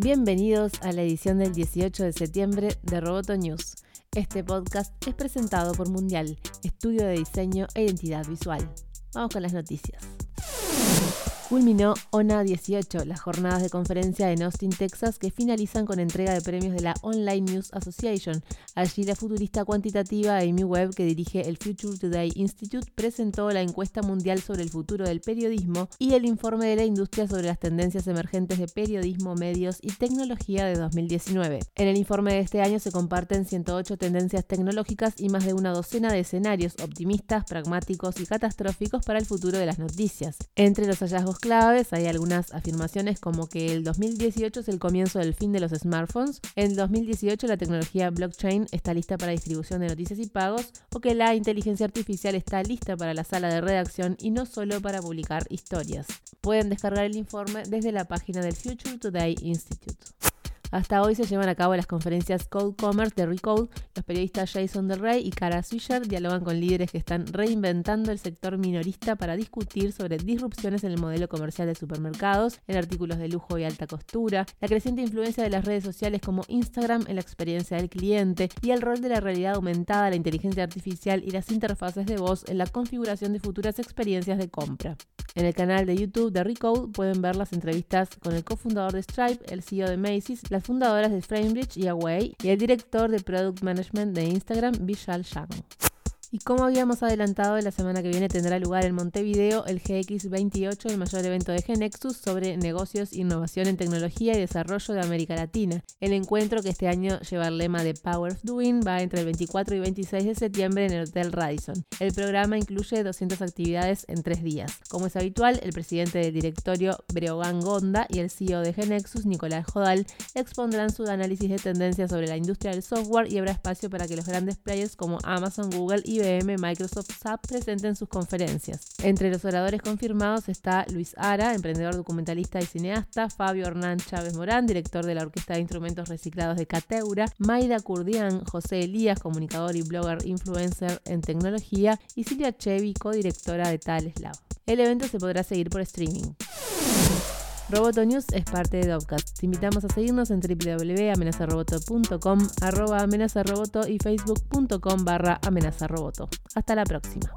Bienvenidos a la edición del 18 de septiembre de Roboto News. Este podcast es presentado por Mundial, estudio de diseño e identidad visual. Vamos con las noticias. Culminó ONA 18, las jornadas de conferencia en Austin, Texas, que finalizan con entrega de premios de la Online News Association. Allí la futurista cuantitativa Amy Webb, que dirige el Future Today Institute, presentó la encuesta mundial sobre el futuro del periodismo y el informe de la industria sobre las tendencias emergentes de periodismo, medios y tecnología de 2019. En el informe de este año se comparten 108 tendencias tecnológicas y más de una docena de escenarios optimistas, pragmáticos y catastróficos para el futuro de las noticias. Entre los hallazgos claves hay algunas afirmaciones como que el 2018 es el comienzo del fin de los smartphones, en 2018 la tecnología blockchain está lista para distribución de noticias y pagos, o que la inteligencia artificial está lista para la sala de redacción y no solo para publicar historias. Pueden descargar el informe desde la página del Future Today Institute. Hasta hoy se llevan a cabo las conferencias Code Commerce de Recode. Los periodistas Jason Del Rey y Cara Swisher dialogan con líderes que están reinventando el sector minorista para discutir sobre disrupciones en el modelo comercial de supermercados, en artículos de lujo y alta costura, la creciente influencia de las redes sociales como Instagram en la experiencia del cliente y el rol de la realidad aumentada, la inteligencia artificial y las interfaces de voz en la configuración de futuras experiencias de compra. En el canal de YouTube de Recode pueden ver las entrevistas con el cofundador de Stripe, el CEO de Macy's, las fundadoras de Framebridge y Away y el director de Product Management de Instagram, Vishal Shang. Y como habíamos adelantado, la semana que viene tendrá lugar en Montevideo el GX28, el mayor evento de Genexus sobre negocios, innovación en tecnología y desarrollo de América Latina. El encuentro que este año lleva el lema de Power of Doing va entre el 24 y 26 de septiembre en el Hotel Radisson. El programa incluye 200 actividades en tres días. Como es habitual, el presidente del directorio Breogán Gonda y el CEO de Genexus, Nicolás Jodal, expondrán su análisis de tendencias sobre la industria del software y habrá espacio para que los grandes players como Amazon, Google y IBM, Microsoft SAP presenten sus conferencias. Entre los oradores confirmados está Luis Ara, emprendedor documentalista y cineasta, Fabio Hernán Chávez Morán, director de la Orquesta de Instrumentos Reciclados de Cateura, Maida Kurdian, José Elías, comunicador y blogger influencer en tecnología, y Silvia Chevy, codirectora de Tales Lab. El evento se podrá seguir por streaming. Roboto News es parte de Dovcast. Te invitamos a seguirnos en www.amenazaroboto.com, arroba amenazaroboto y facebook.com barra amenazaroboto. Hasta la próxima.